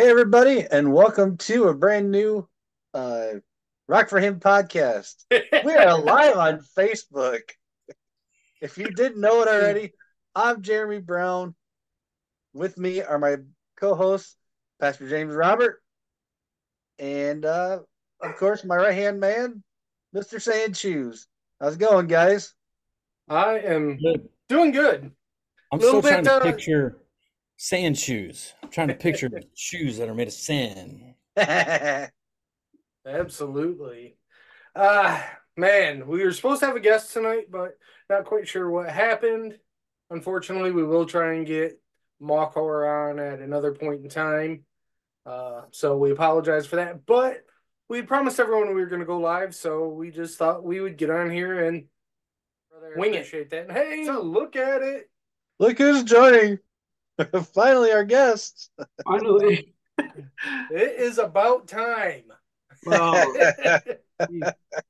Hey, everybody, and welcome to a brand new uh, Rock for Him podcast. We are live on Facebook. If you didn't know it already, I'm Jeremy Brown. With me are my co hosts, Pastor James Robert, and uh, of course, my right hand man, Mr. Sand Shoes. How's it going, guys? I am Good. doing good. I'm Little still trying bit, to uh, picture sand shoes. I'm trying to picture shoes that are made of sand. Absolutely. Uh man, we were supposed to have a guest tonight, but not quite sure what happened. Unfortunately, we will try and get Mawcore on at another point in time. Uh, so we apologize for that. But we promised everyone we were going to go live, so we just thought we would get on here and wing it. That. And hey, look at it. Look who's joining. Finally, our guest. Finally. It is about time. Well, these,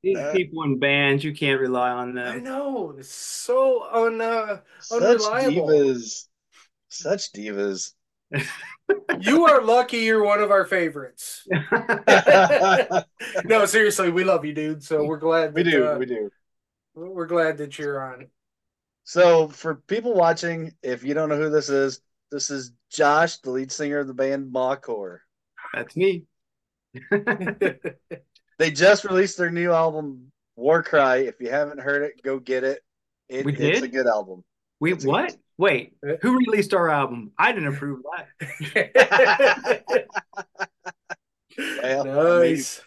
these people in bands, you can't rely on them. I know. It's so un uh, Such Unreliable. divas. Such divas. you are lucky you're one of our favorites. no, seriously, we love you, dude. So we're glad we do. uh, We do. we're glad that you're on. So, for people watching, if you don't know who this is, this is Josh, the lead singer of the band Mawcore. That's me. They just released their new album, War Cry. If you haven't heard it, go get it. it We it's did? a good album. We That's what? Wait, who released our album? I didn't approve that. Well, nice.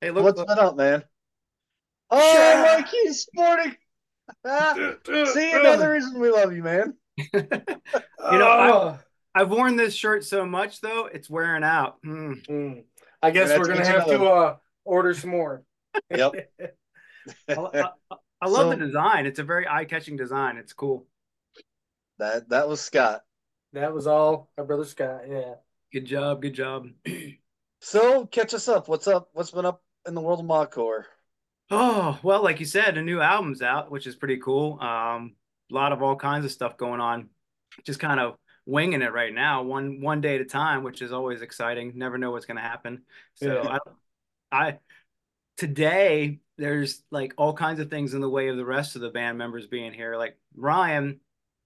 Hey, look, What's look. been up, man? Oh, Yeah. Mike, he's sporting. Ah, See, another reason we love you, man. You know, I- Oh. I've worn this shirt so much though, it's wearing out. Hmm. Mm. I guess Yeah, we're gonna have to to uh, order some more. Yep. I, I- I love So- the design. It's a very eye-catching design. It's cool. that that was Scott. That was all our brother Scott. Yeah. Good job. Good job. So catch us up. What's up? What's been up in the world of Mawcore? Oh, well, like you said, a new album's out, which is pretty cool. Um, a lot of all kinds of stuff going on. Just kind of winging it right now, one one day at a time, which is always exciting. Never know what's going to happen. So Yeah. I, I today there's like all kinds of things in the way of the rest of the band members being here. Like Ryan,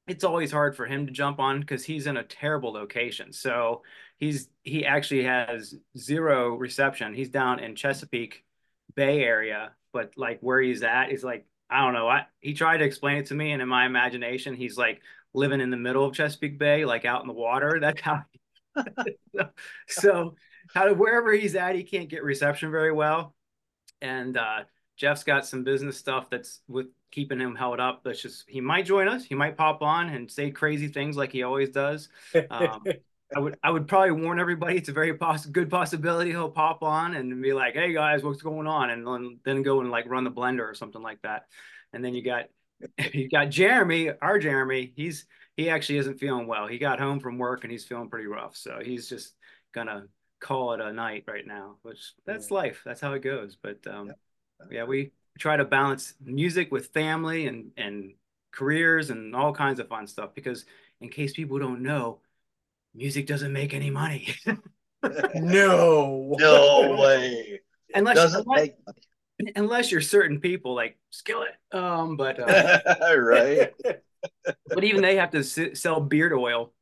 it's always hard for him to jump on because he's in a terrible location. So he's he actually has zero reception. He's down in Chesapeake Bay area, but like where he's at is like I don't know. I he tried to explain it to me, and in my imagination, he's like living in the middle of Chesapeake Bay, like out in the water. That's how. so, so how wherever he's at, he can't get reception very well, and uh, Jeff's got some business stuff that's with keeping him held up. That's just he might join us. He might pop on and say crazy things like he always does. Um, I would I would probably warn everybody it's a very poss- good possibility he'll pop on and be like, "Hey guys, what's going on?" and then, then go and like run the blender or something like that. And then you got you got Jeremy, our Jeremy. He's he actually isn't feeling well. He got home from work and he's feeling pretty rough. So he's just gonna call it a night right now, which that's life. That's how it goes. But um, yeah, we try to balance music with family and and careers and all kinds of fun stuff because in case people don't know music doesn't make any money no. No way. unless Doesn't unless, make unless you're certain people like skillet um but uh, right. but even they have to s- sell beard oil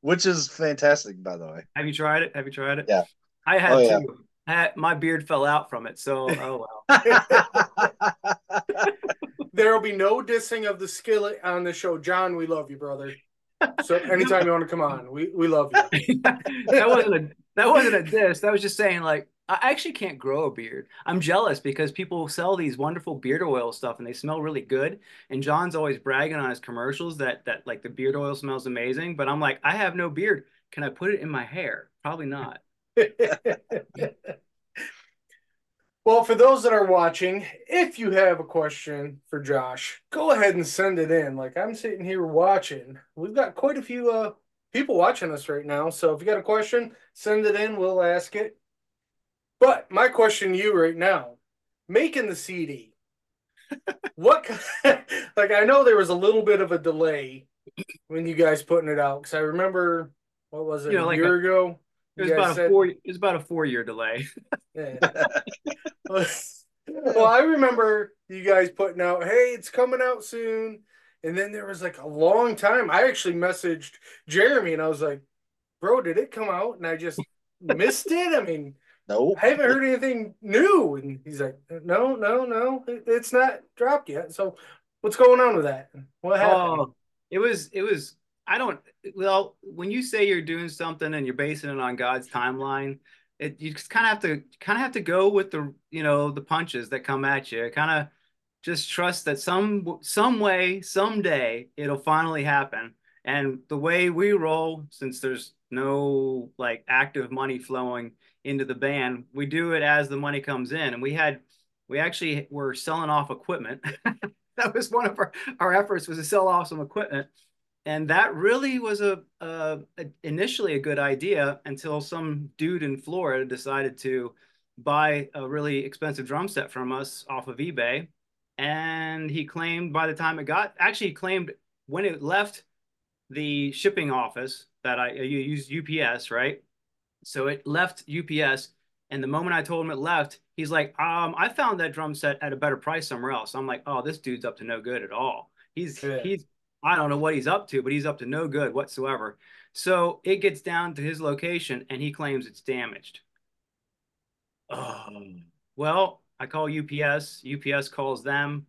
Which is fantastic, by the way. have you tried it have you tried it Yeah. i had Oh, yeah. to I had, my beard fell out from it so oh well There will be no dissing of the skillet on the show. John, we love you, brother. So anytime you want to come on, we, we love you. that wasn't a that wasn't a diss that was just saying like I actually can't grow a beard. I'm jealous because people sell these wonderful beard oil stuff and they smell really good. And John's always bragging on his commercials that that like the beard oil smells amazing. But I'm like, I have no beard. Can I put it in my hair? Probably not. well, for those that are watching, if you have a question for Josh, go ahead and send it in. Like I'm sitting here watching. We've got quite a few uh people watching us right now. So if you got a question, send it in. We'll ask it. But my question to you right now, making the CD, what like I know there was a little bit of a delay when you guys putting it out? Because I remember what was it You know, a like year a- ago? It was you guys about a said- four. It was about a four year delay. Yeah. well, I remember you guys putting out, "Hey, it's coming out soon," and then there was like a long time. I actually messaged Jeremy and I was like, "Bro, did it come out?" And I just missed it. I mean, Nope. I haven't heard anything new. And he's like, "No, no, no, it, it's not dropped yet." So, what's going on with that? What happened? Oh, it was it was I don't well when you say you're doing something and you're basing it on God's timeline, it you just kind of have to kind of have to go with the you know the punches that come at you. Kind of just trust that some some way someday it'll finally happen. And the way we roll, since there's no like active money flowing into the band, we do it as the money comes in. And we had we actually were selling off equipment. that was one of our, our efforts was to sell off some equipment and that really was a, a, a initially a good idea until some dude in Florida decided to buy a really expensive drum set from us off of eBay and he claimed by the time it got actually claimed when it left the shipping office that I you use UPS right so it left UPS and the moment I told him it left, he's like, um, I found that drum set at a better price somewhere else. I'm like, oh, this dude's up to no good at all. He's Yeah. he's I don't know what he's up to, but he's up to no good whatsoever. So it gets down to his location and he claims it's damaged. Oh, well, I call UPS. UPS calls them.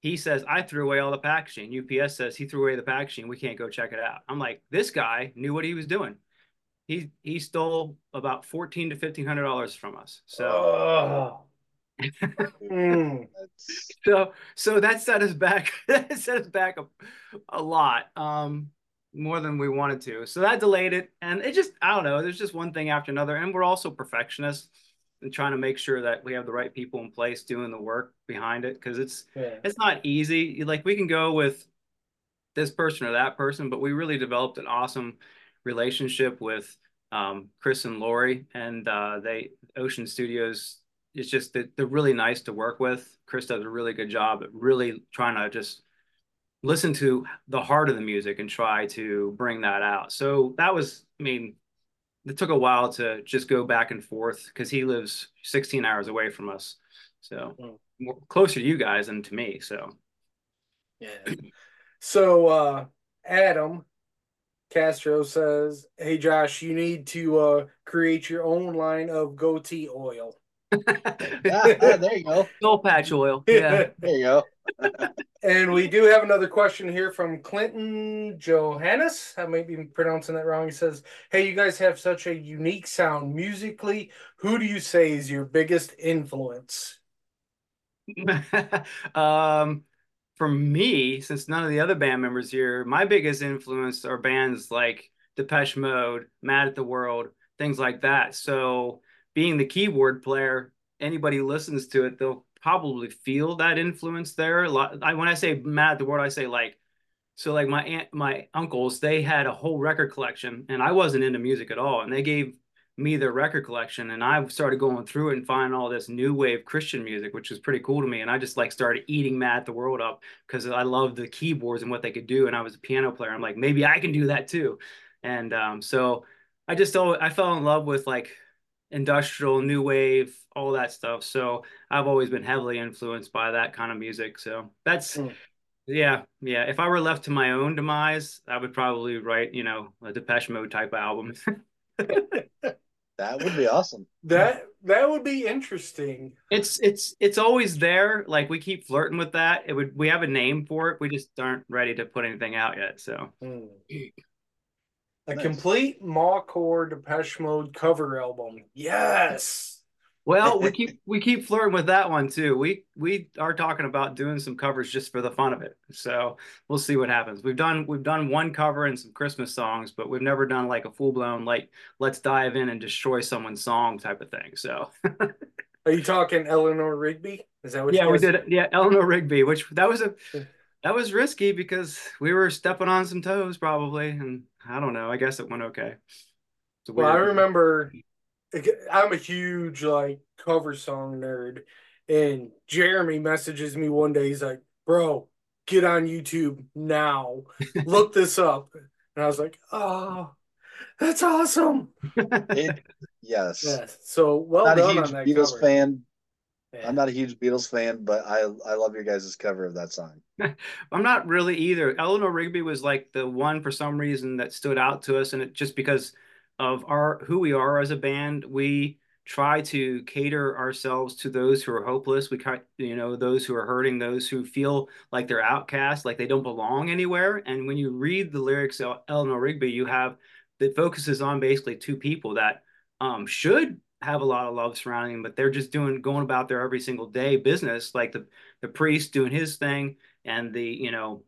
He says, I threw away all the packaging. UPS says he threw away the packaging. We can't go check it out. I'm like, this guy knew what he was doing. He he stole about fourteen to fifteen hundred dollars from us. So Oh. Mm. So so that set us back that set us back a, a lot um more than we wanted to so that delayed it and it just i don't know there's just one thing after another and we're also perfectionists and trying to make sure that we have the right people in place doing the work behind it because it's Yeah. it's not easy like we can go with this person or that person but we really developed an awesome relationship with um, chris and lori and uh, they ocean studios it's just that they're really nice to work with chris does a really good job at really trying to just listen to the heart of the music and try to bring that out so that was i mean it took a while to just go back and forth because he lives 16 hours away from us so Mm. more, closer to you guys than to me so Yeah. So uh Adam Castro says, "Hey Josh, you need to uh create your own line of goatee oil." Yeah, ah, there you go. soul patch oil yeah There you go. And we do have another question here from Clinton Johannes. I might be pronouncing that wrong. He says, Hey, you guys have such a unique sound musically. Who do you say is your biggest influence? um, for me, since none of the other band members here, my biggest influence are bands like Depeche Mode, Mad at the World, things like that. So, being the keyboard player, anybody listens to it, they'll probably feel that influence there. I, when I say Mad at the World, I say like, so like my aunt, my uncles, they had a whole record collection, and I wasn't into music at all, and they gave me their record collection and I started going through it and finding all this new wave Christian music, which was pretty cool to me. And I just like started eating Mad at the World up because I loved the keyboards and what they could do. And I was a piano player. I'm like, maybe I can do that too. And um, so I just I fell in love with like industrial, new wave, all that stuff. So I've always been heavily influenced by that kind of music. So that's Mm. yeah, yeah. If I were left to my own demise, I would probably write, you know, a Depeche Mode type of album. That would be awesome. That that would be interesting. It's it's it's always there. Like we keep flirting with that. It would we have a name for it. We just aren't ready to put anything out yet. So Hmm. A Nice. complete Mawcore Depeche Mode cover album. Yes. well, we keep we keep flirting with that one too. We we are talking about doing some covers just for the fun of it. So we'll see what happens. We've done we've done one cover and some Christmas songs, but we've never done like a full blown like let's dive in and destroy someone's song type of thing. So Are you talking Eleanor Rigby? Is that what yeah, you we did. Yeah, Eleanor Rigby, which that was a that was risky because we were stepping on some toes probably, and I don't know. I guess it went okay. It's Well, I remember I'm a huge like cover song nerd, and Jeremy messages me one day. He's like, "Bro, get on YouTube now, look this up. And I was like, oh, that's awesome. It, yes. Yes. So well not a done huge on that Beatles cover. fan. I'm not a huge Beatles fan, but I I love your guys' cover of that song. I'm not really either. Eleanor Rigby was like the one for some reason that stood out to us, and it just because of our who we are as a band, we try to cater ourselves to those who are hopeless. We kind, you know, those who are hurting, those who feel like they're outcast, like they don't belong anywhere. And when you read the lyrics of Eleanor Rigby, you have that focuses on basically two people that um, should have a lot of love surrounding them, but they're just doing going about their every single day business, like the the priest doing his thing and the you know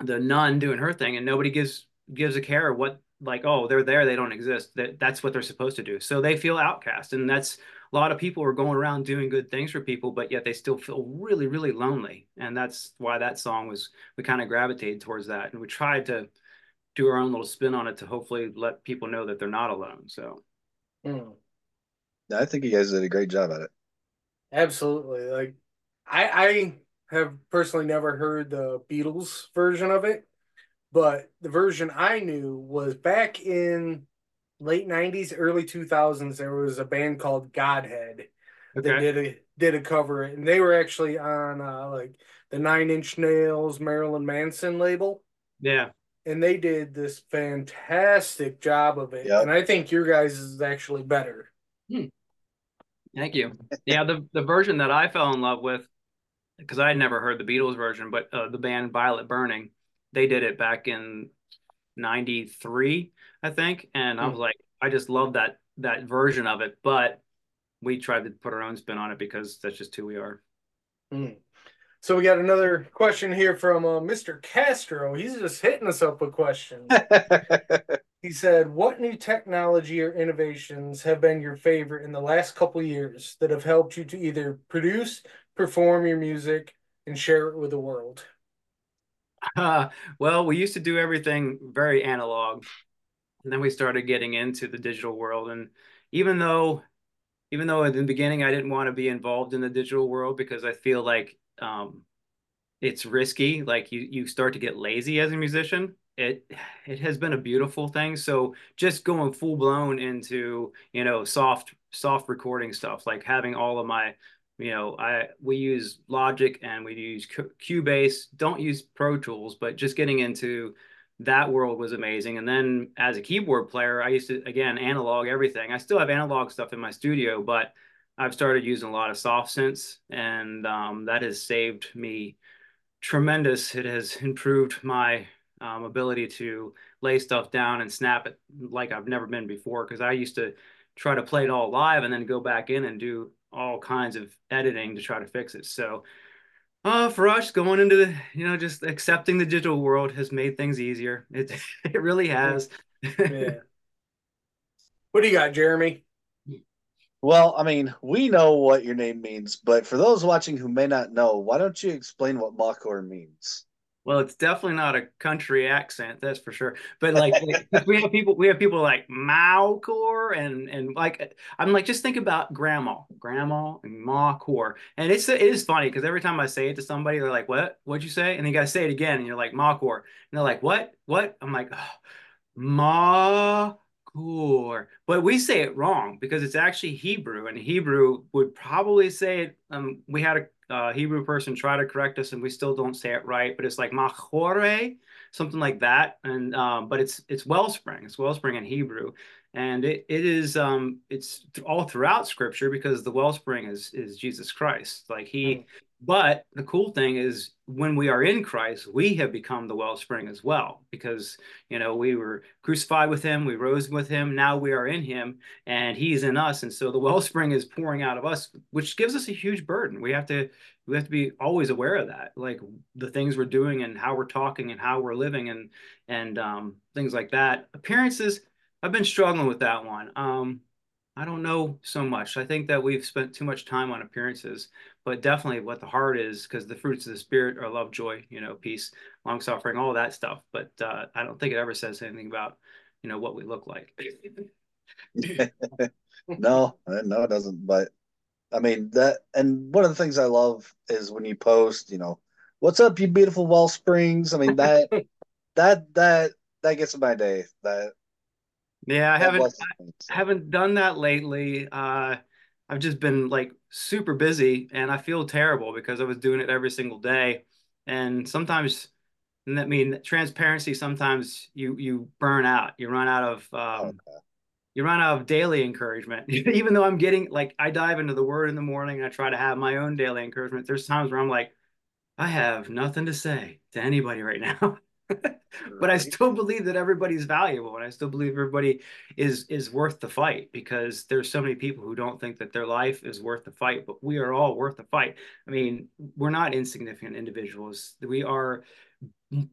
the nun doing her thing, and nobody gives gives a care what like oh they're there they don't exist. That that's what they're supposed to do. So they feel outcast and that's a lot of people are going around doing good things for people but yet they still feel really really lonely. And that's why that song was we kind of gravitated towards that and we tried to do our own little spin on it to hopefully let people know that they're not alone so. Mm. I think you guys did a great job at it. Absolutely. Like I I have personally never heard the Beatles version of it, but the version I knew was back in late 90s, early 2000s there was a band called Godhead that did a did a cover it and they were actually on uh like the Nine Inch Nails Marilyn Manson label yeah and they did this fantastic job of it. Yep. And I think your guys is actually better. Thank you. Yeah, the the version that I fell in love with, because I had never heard the Beatles version, but uh, the band Violet Burning, they did it back in '93, I think, and I was like, I just love that that version of it. But we tried to put our own spin on it because that's just who we are. Mm. So we got another question here from uh, Mr. Castro. He's just hitting us up with questions. he said, "What new technology or innovations have been your favorite in the last couple years that have helped you to either produce, perform your music, and share it with the world?" Uh, well, we used to do everything very analog, and then we started getting into the digital world. And even though, even though in the beginning I didn't want to be involved in the digital world because I feel like um, it's risky, like you you start to get lazy as a musician. It it has been a beautiful thing. So just going full blown into you know soft soft recording stuff, like having all of my you know, I we use Logic and we use Cubase. Don't use Pro Tools, but just getting into that world was amazing. And then as a keyboard player, I used to again analog everything. I still have analog stuff in my studio, but I've started using a lot of soft synths, and um, that has saved me tremendous. It has improved my um, ability to lay stuff down and snap it like I've never been before. Because I used to try to play it all live and then go back in and do all kinds of editing to try to fix it. So, uh, for us, going into the, you know, just accepting the digital world has made things easier. It it really has. Yeah. what do you got, Jeremy? Well, I mean, we know what your name means, but for those watching who may not know, why don't you explain what Mawcore means? Well, it's definitely not a country accent, that's for sure. But like we have people, we have people like Mawcore and and like I'm like just think about grandma, grandma and Mawcore, and it's it is funny because every time I say it to somebody, they're like, "What? What'd you say?" And you gotta say it again, and you're like Mawcore, and they're like, "What? What?" I'm like, oh, But we say it wrong because it's actually Hebrew, and Hebrew would probably say it. Um, we had a uh, Hebrew person try to correct us, and we still don't say it right. But it's like machore, something like that. And um, but it's it's wellspring. It's wellspring in Hebrew, and it, it is um, it's all throughout Scripture because the wellspring is is Jesus Christ. Like he. But the cool thing is when we are in Christ, we have become the wellspring as well because you know we were crucified with him, we rose with him, now we are in him and he's in us and so the wellspring is pouring out of us which gives us a huge burden. We have to we have to be always aware of that like the things we're doing and how we're talking and how we're living and and um, things like that. Appearances I've been struggling with that one. Um, I don't know so much. I think that we've spent too much time on appearances, but definitely what the heart is, because the fruits of the spirit are love, joy, you know, peace, long suffering, all that stuff. But uh, I don't think it ever says anything about, you know, what we look like. no, no, it doesn't. But I mean that, and one of the things I love is when you post, you know, "What's up, you beautiful Wall Springs?" I mean that that that that gets my day. That yeah, I haven't I haven't done that lately. Uh, I've just been like super busy, and I feel terrible because I was doing it every single day, and sometimes. I mean, transparency. Sometimes you you burn out. You run out of um, okay you run out of daily encouragement. Even though I'm getting like I dive into the word in the morning and I try to have my own daily encouragement. There's times where I'm like, I have nothing to say to anybody right now. but I still believe that everybody's valuable and I still believe everybody is is worth the fight because there's so many people who don't think that their life is worth the fight, but we are all worth the fight. I mean, we're not insignificant individuals. We are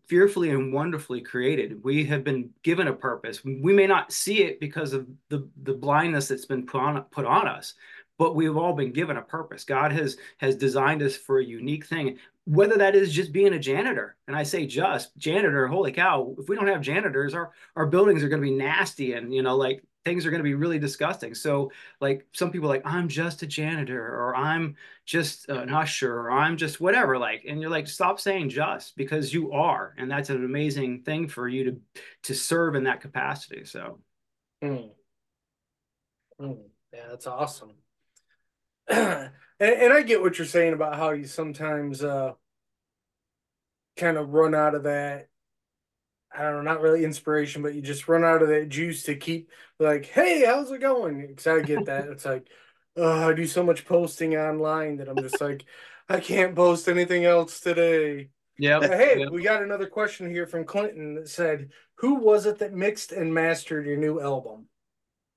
fearfully and wonderfully created. We have been given a purpose. We may not see it because of the, the blindness that's been put on, put on us, but we've all been given a purpose. God has has designed us for a unique thing, whether that is just being a janitor. And I say just janitor, holy cow, if we don't have janitors, our our buildings are going to be nasty and you know like things are going to be really disgusting. So like some people like I'm just a janitor or I'm just an usher or I'm just whatever like and you're like stop saying just because you are and that's an amazing thing for you to to serve in that capacity. So mm. Mm. yeah, that's awesome. and, and I get what you're saying about how you sometimes uh kind of run out of that I don't know, not really inspiration, but you just run out of that juice to keep like, hey, how's it going? Because I get that. It's like, oh, I do so much posting online that I'm just like, I can't post anything else today. Yeah. Hey, yep. we got another question here from Clinton that said, "Who was it that mixed and mastered your new album?"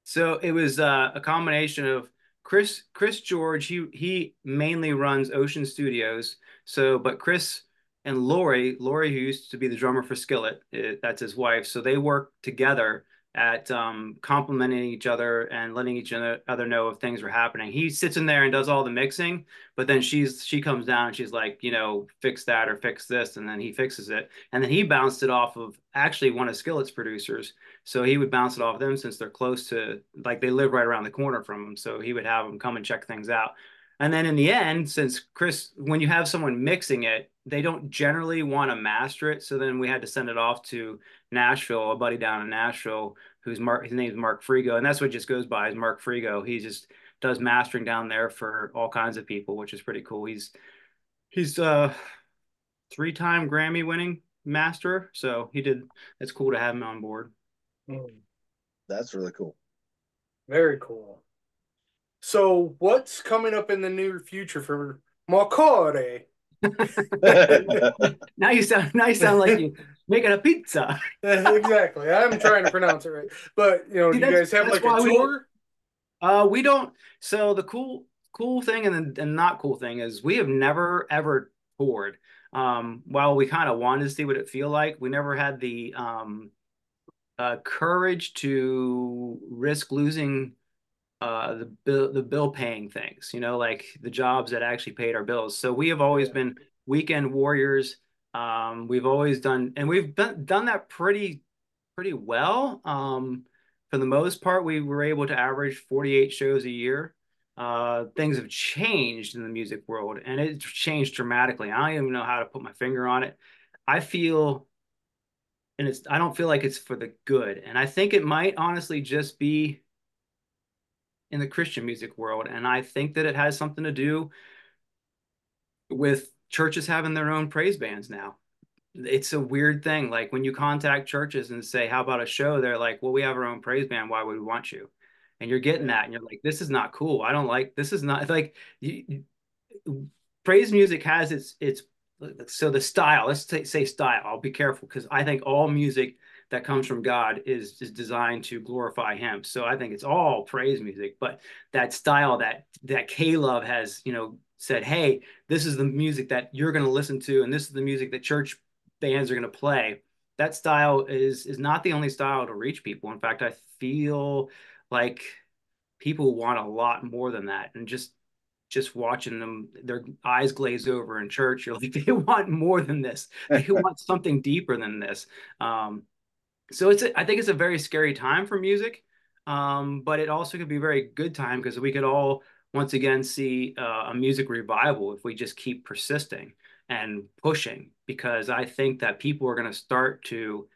So it was uh, a combination of Chris Chris George. He he mainly runs Ocean Studios. So, but Chris and Lori, Lori, who used to be the drummer for Skillet, it, eh, that's his wife. So they work together at um, complimenting each other and letting each other know if things were happening. He sits in there and does all the mixing, but then she's she comes down and she's like, you know, fix that or fix this, and then he fixes it, and then he bounced it off of actually one of Skillet's producers. So he would bounce it off them since they're close to like they live right around the corner from him. So he would have them come and check things out. And then in the end, since Chris, when you have someone mixing it, they don't generally want to master it. So then we had to send it off to Nashville, a buddy down in Nashville, who's Mark, his name's Mark Frigo. And that's what just goes by is Mark Frigo. He just does mastering down there for all kinds of people, which is pretty cool. He's, he's a three-time Grammy winning master. So he did, it's cool to have him on board. Hmm. That's really cool. Very cool. So, what's coming up in the near future for Macore? now you sound now you sound like you making a pizza. exactly. I'm trying to pronounce it right. But you know, See, you guys have like a tour? We, uh we don't so the cool cool thing and the and not cool thing is we have never ever toured. Um while we kind of wanted to see what it feel like, we never had the um uh courage to risk losing uh, the bill the bill paying things you know like the jobs that actually paid our bills. So we have always been weekend warriors. Um, we've always done and we've been, done that pretty pretty well. Um, for the most part we were able to average 48 shows a year. Uh, things have changed in the music world and it's changed dramatically. I don't even know how to put my finger on it. I feel and it's i don't feel like it's for the good and i think it might honestly just be in the Christian music world. And I think that it has something to do with churches having their own praise bands now. It's a weird thing. Like when you contact churches and say, How about a show? They're like, Well, we have our own praise band. Why would we want you? And you're getting that. And you're like, This is not cool. I don't like this is not like you, praise music has its its so the style let's say style i'll be careful because i think all music that comes from God is is designed to glorify Him. So I think it's all praise music, but that style that that Love has, you know, said, hey, this is the music that you're going to listen to, and this is the music that church bands are going to play. That style is is not the only style to reach people. In fact, I feel like people want a lot more than that, and just just watching them, their eyes glaze over in church. You're like, they want more than this. They want something deeper than this. Um, so it's a, I think it's a very scary time for music, um, but it also could be a very good time because we could all once again see uh, a music revival if we just keep persisting. and pushing because I think that people are going to start to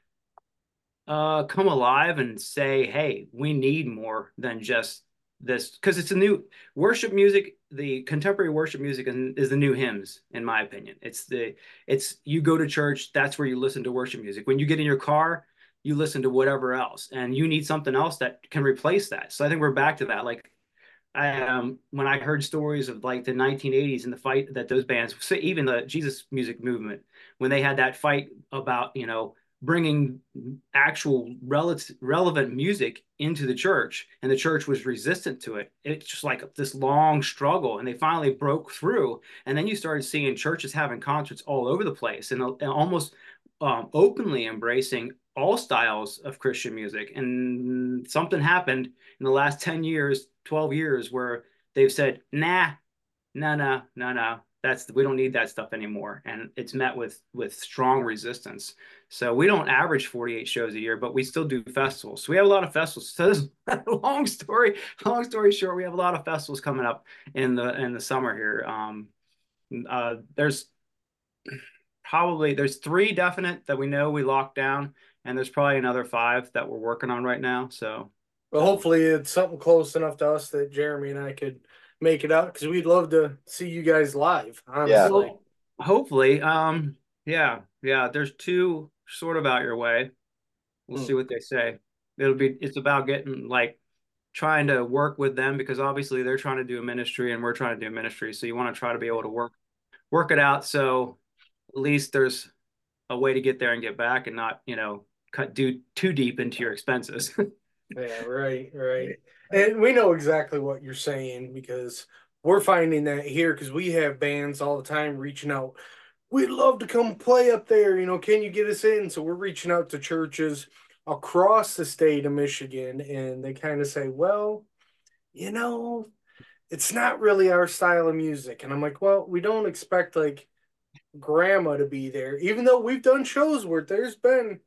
uh, come alive and say, hey, we need more than just this because it's a new worship music the contemporary worship music is, the new hymns in my opinion. It's the it's you go to church that's where you listen to worship music. When you get in your car you listen to whatever else and you need something else that can replace that. So i think we're back to that. Like I, um, when I heard stories of like the 1980s and the fight that those bands, even the Jesus music movement, when they had that fight about, you know, bringing actual relative, relevant music into the church and the church was resistant to it. It's just like this long struggle and they finally broke through and then you started seeing churches having concerts all over the place and, and almost um, openly embracing all styles of christian music. And something happened in the last 10 years 12 years where they've said nah no no no no that's we don't need that stuff anymore. And it's met with with strong resistance. So we don't average 48 shows a year but we still do festivals. So we have a lot of festivals. So this long story long story short we have a lot of festivals coming up in the in the summer here. Um uh there's probably there's three definite that we know we locked down and there's probably another five that we're working on right now. So well hopefully it's something close enough to us that jeremy and i could make it out because we'd love to see you guys live. Honestly. Yeah. Well, hopefully. Um. Yeah. Yeah. There's two sort of out your way. We'll hmm. see what they say. It'll be. It's about getting like trying to work with them because obviously they're trying to do a ministry and we're trying to do a ministry. So you want to try to be able to work work it out. So at least there's a way to get there and get back and not you know cut do too deep into your expenses. yeah. Right. Right. And we know exactly what you're saying because we're finding that here because we have bands all the time reaching out. We'd love to come play up there. You know, can you get us in? So we're reaching out to churches across the state of Michigan, and they kind of say, well, you know, it's not really our style of music. And I'm like, well, we don't expect like grandma to be there, even though we've done shows where there's been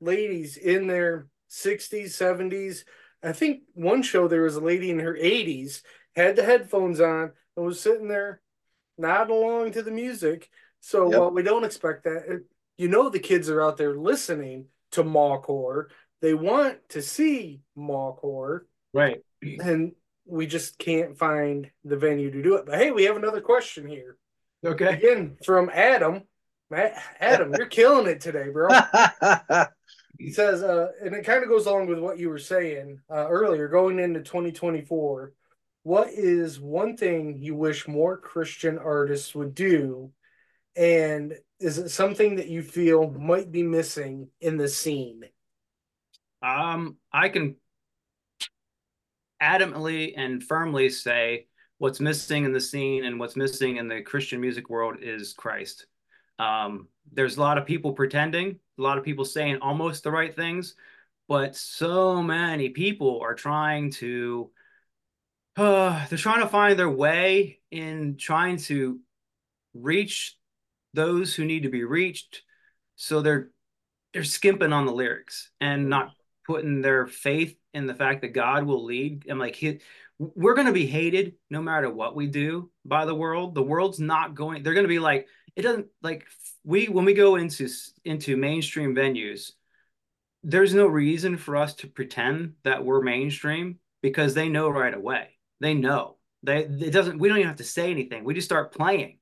ladies in their 60s, 70s I think one show there was a lady in her 80s, had the headphones on, and was sitting there nodding along to the music. So yep. while we don't expect that, it, you know the kids are out there listening to Mawcore. They want to see Mawcore. Right. And we just can't find the venue to do it. But hey, we have another question here. Okay. Again, from Adam. Adam, you're killing it today, bro. He says, uh, and it kind of goes along with what you were saying uh, earlier, going into 2024. What is one thing you wish more Christian artists would do? And is it something that you feel might be missing in the scene? Um, I can adamantly and firmly say what's missing in the scene and what's missing in the Christian music world is Christ. Um, there's a lot of people pretending, a lot of people saying almost the right things, but so many people are trying to uh, they're trying to find their way in trying to reach those who need to be reached. So they're they're skimping on the lyrics and not putting their faith in the fact that God will lead. I'm like, he, we're going to be hated no matter what we do by the world. The world's not going. They're going to be like, it doesn't like we when we go into into mainstream venues there's no reason for us to pretend that we're mainstream because they know right away. They know. They it doesn't we don't even have to say anything. We just start playing.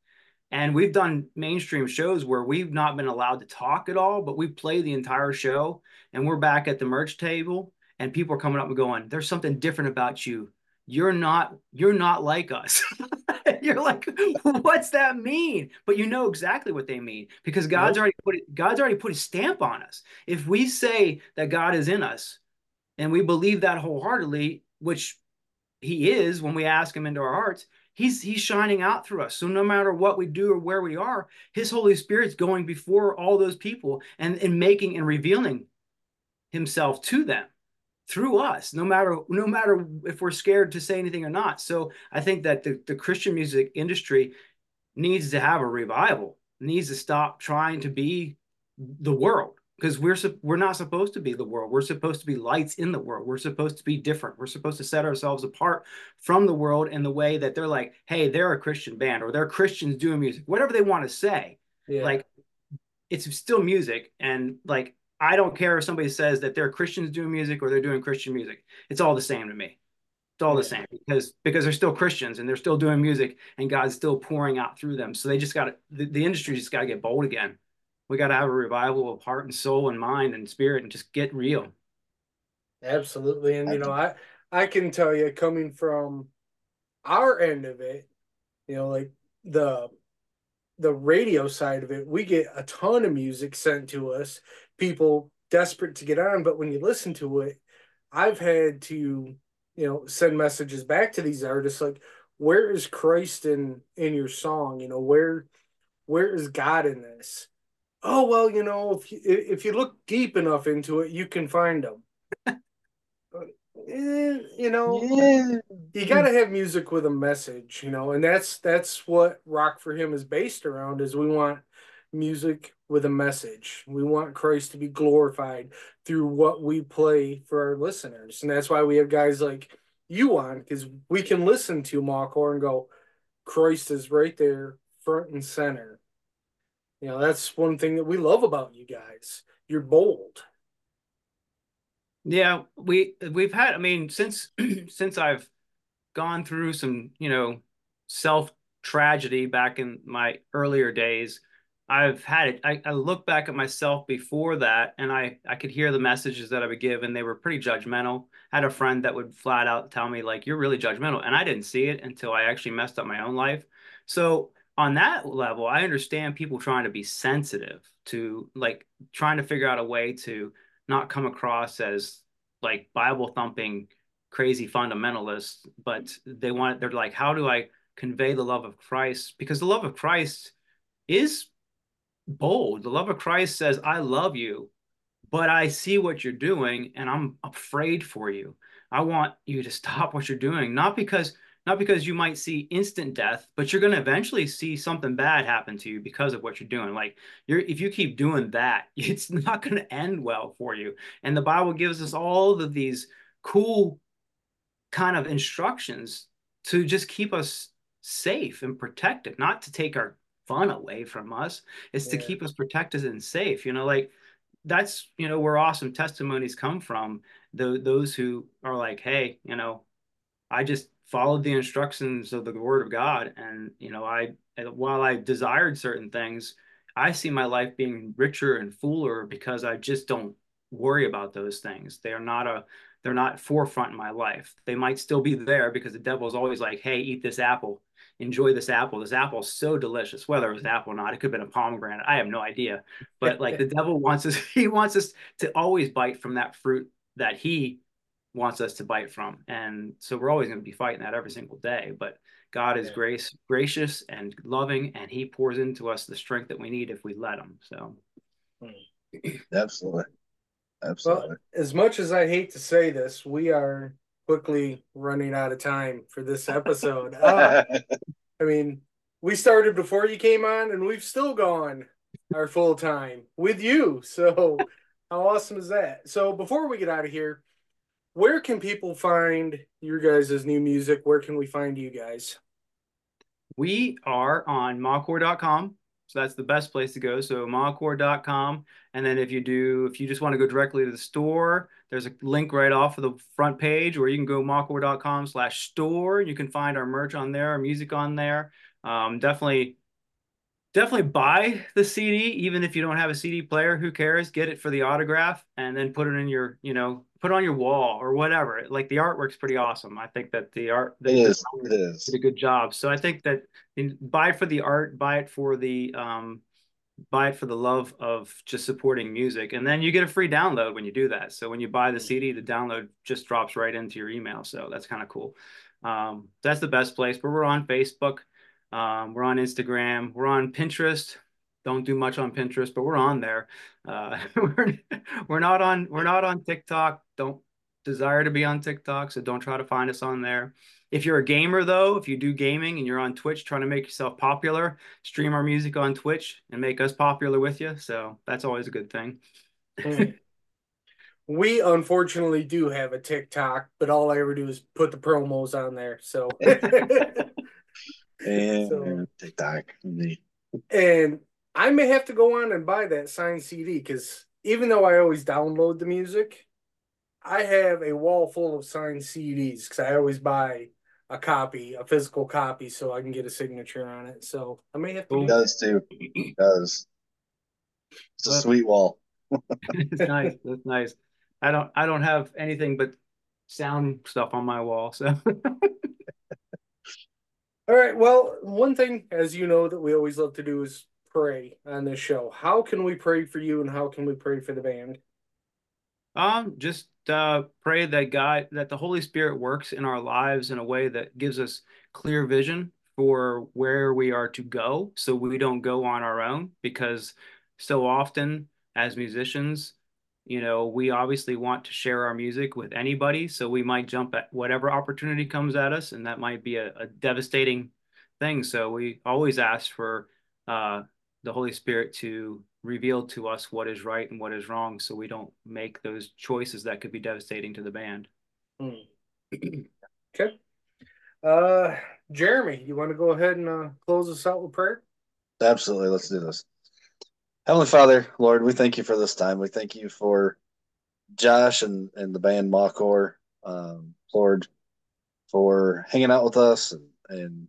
And we've done mainstream shows where we've not been allowed to talk at all but we play the entire show and we're back at the merch table and people are coming up and going there's something different about you. You're not you're not like us you're like what's that mean? But you know exactly what they mean because god's already put it god's already put a stamp on us. If we say that god is in us and we believe that wholeheartedly which he is when we ask him into our hearts he's he's shining out through us. So no matter what we do or where we are his holy spirit's going before all those people and and making and revealing himself to them through us no matter no matter if we're scared to say anything or not so i think that the, the christian music industry needs to have a revival needs to stop trying to be the world because we're we're not supposed to be the world. We're supposed to be lights in the world. We're supposed to be different. We're supposed to set ourselves apart from the world in the way that they're like, hey, they're a Christian band or they're Christians doing music, whatever they want to say. Yeah. Like it's still music, and like I don't care if somebody says that they're Christians doing music or they're doing Christian music. It's all the same to me. It's all the same because because they're still Christians and they're still doing music and God's still pouring out through them. So they just got the, the industry just got to get bold again we got to have a revival of heart and soul and mind and spirit and just get real. Absolutely. And, you know, I, I can tell you coming from our end of it, you know, like the, the radio side of it, we get a ton of music sent to us, people desperate to get on. But when you listen to it, I've had to, you know, send messages back to these artists like, where is Christ in in your song? You know, where where is God in this? oh well you know if you, if you look deep enough into it you can find them eh, you know yeah. you got to have music with a message you know and that's that's what rock for him is based around is we want music with a message we want christ to be glorified through what we play for our listeners and that's why we have guys like you on because we can listen to Mawcore and go christ is right there front and center you know, that's one thing that we love about you guys. You're bold. Yeah, we we've had I mean since since I've gone through some, you know, self tragedy back in my earlier days, I've had it. I, I, look back at myself before that, and I I could hear the messages that I would give, and they were pretty judgmental. I had a friend that would flat out tell me like, "You're really judgmental," and I didn't see it until I actually messed up my own life. So on that level, I understand people trying to be sensitive to like trying to figure out a way to not come across as like Bible thumping crazy fundamentalists, but they want they're like, how do I convey the love of Christ? Because the love of Christ is bold. The love of Christ says, I love you, but I see what you're doing and I'm afraid for you. I want you to stop what you're doing, not because not because you might see instant death, but you're going to eventually see something bad happen to you because of what you're doing. Like you're, if you keep doing that, it's not going to end well for you. And the Bible gives us all of these cool kind of instructions to just keep us safe and protected, not to take our fun away from us. It's yeah. to keep us protected and safe. You know, like that's you know where awesome testimonies come from. The, those who are like, hey, you know, I just followed the instructions of the word of God. And, you know, I, while I desired certain things, I see my life being richer and fuller because I just don't worry about those things. They are not a, they're not forefront in my life. They might still be there because the devil is always like, hey, eat this apple. Enjoy this apple. This apple is so delicious. Whether it was an apple or not, it could have been a pomegranate. I have no idea. But like the devil wants us, he wants us to always bite from that fruit that he wants us to bite from. And so we're always going to be fighting that every single day. But God is yeah. grace, gracious and loving, and He pours into us the strength that we need if we let Him. So, absolutely, absolutely. Well, as much as I hate to say this, we are quickly running out of time for this episode. uh, I mean, we started before you came on, and we've still gone our full time with you. So, how awesome is that? So, before we get out of here where can people find your guys' new music? Where can we find you guys? We are on mawcore.com. So that's the best place to go. So mawcore.com. And then if you do, if you just want to go directly to the store, there's a link right off of the front page where you can go mawcore.com slash store. You can find our merch on there, our music on there. Um, definitely definitely buy the CD, even if you don't have a CD player. Who cares? Get it for the autograph and then put it in your, you know, put on your wall or whatever. Like the artwork's pretty awesome. I think that the art the, it is, it is. did a good job. So I think that in, buy for the art, buy it for the um, buy it for the love of just supporting music, and then you get a free download when you do that. So when you buy the CD, the download just drops right into your email. So that's kind of cool. Um, that's the best place. But we're on Facebook. Um, we're on Instagram. We're on Pinterest. Don't do much on Pinterest, but we're on there. Uh, we're, we're not on we're not on TikTok. Don't desire to be on TikTok, so don't try to find us on there. If you're a gamer though, if you do gaming and you're on Twitch trying to make yourself popular, stream our music on Twitch and make us popular with you. So that's always a good thing. we unfortunately do have a TikTok, but all I ever do is put the promos on there. So, And So- TikTok. And I may have to go on and buy that signed CD because even though I always download the music, I have a wall full of signed CDs because I always buy a copy, a physical copy, so I can get a signature on it. So I may have to. He do does too. He does. It's a sweet wall. it's nice. That's nice. I don't I don't have anything but sound stuff on my wall. So All right. Well, one thing, as you know, that we always love to do is pray on this show. How can we pray for you, and how can we pray for the band? um just uh pray that God that the Holy Spirit works in our lives in a way that gives us clear vision for where we are to go so we don't go on our own because so often as musicians you know we obviously want to share our music with anybody so we might jump at whatever opportunity comes at us and that might be a, a devastating thing so we always ask for uh the holy spirit to reveal to us what is right and what is wrong so we don't make those choices that could be devastating to the band Hmm. okay. Uh, Jeremy, you want to go ahead and uh, close us out with prayer? Absolutely. Let's do this. Heavenly Father, Lord, we thank you for this time. We thank you for Josh and, and the band Mawcore, um, Lord, for hanging out with us and, and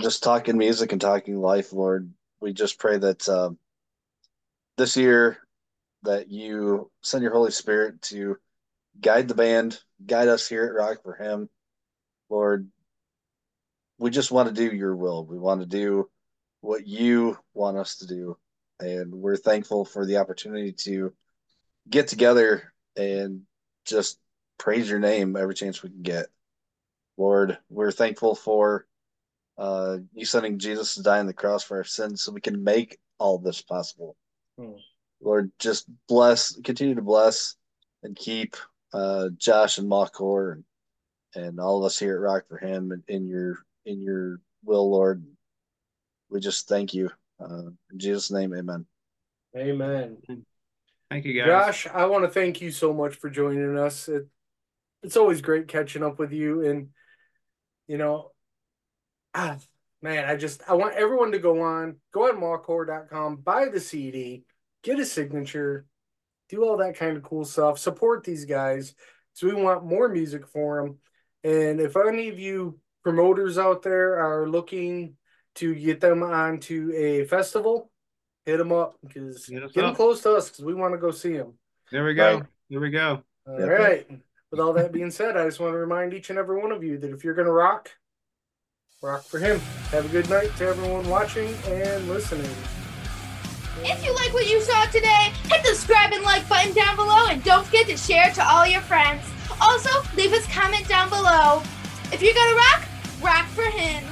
just talking music and talking life, Lord. We just pray that um, this year that you send your Holy Spirit to guide the band, guide us here at Rock for Him, Lord. We just want to do your will. We want to do what you want us to do. And we're thankful for the opportunity to get together and just praise your name every chance we can get. Lord, we're thankful for uh, you sending Jesus to die on the cross for our sins so we can make all this possible. Hmm. Lord, just bless, continue to bless and keep uh, Josh and Mawcore and and all of us here at Rock for Him in, in your in your will, Lord. We just thank you. Uh, in Jesus' name, amen. Amen. thank you guys Josh, I want to thank you so much for joining us. It, it's always great catching up with you. And, you know, ah, man, I just, I want everyone to go on, go on mawcore.com, buy the CD, get a signature, do all that kind of cool stuff, support these guys. So we want more music for them. And if any of you promoters out there are looking to get them onto a festival, hit them up because Hit us get them close to us because we want to go see them. there we go Right. there we go All Yep. right. With all that being said, I just want to remind each and every one of you that if you're going to rock, rock for him. Have a good night to everyone watching and listening. If you like what you saw today, hit the subscribe and like button down below and don't forget to share it to all your friends. Also, leave us a comment down below. If you're gonna rock, rock for him.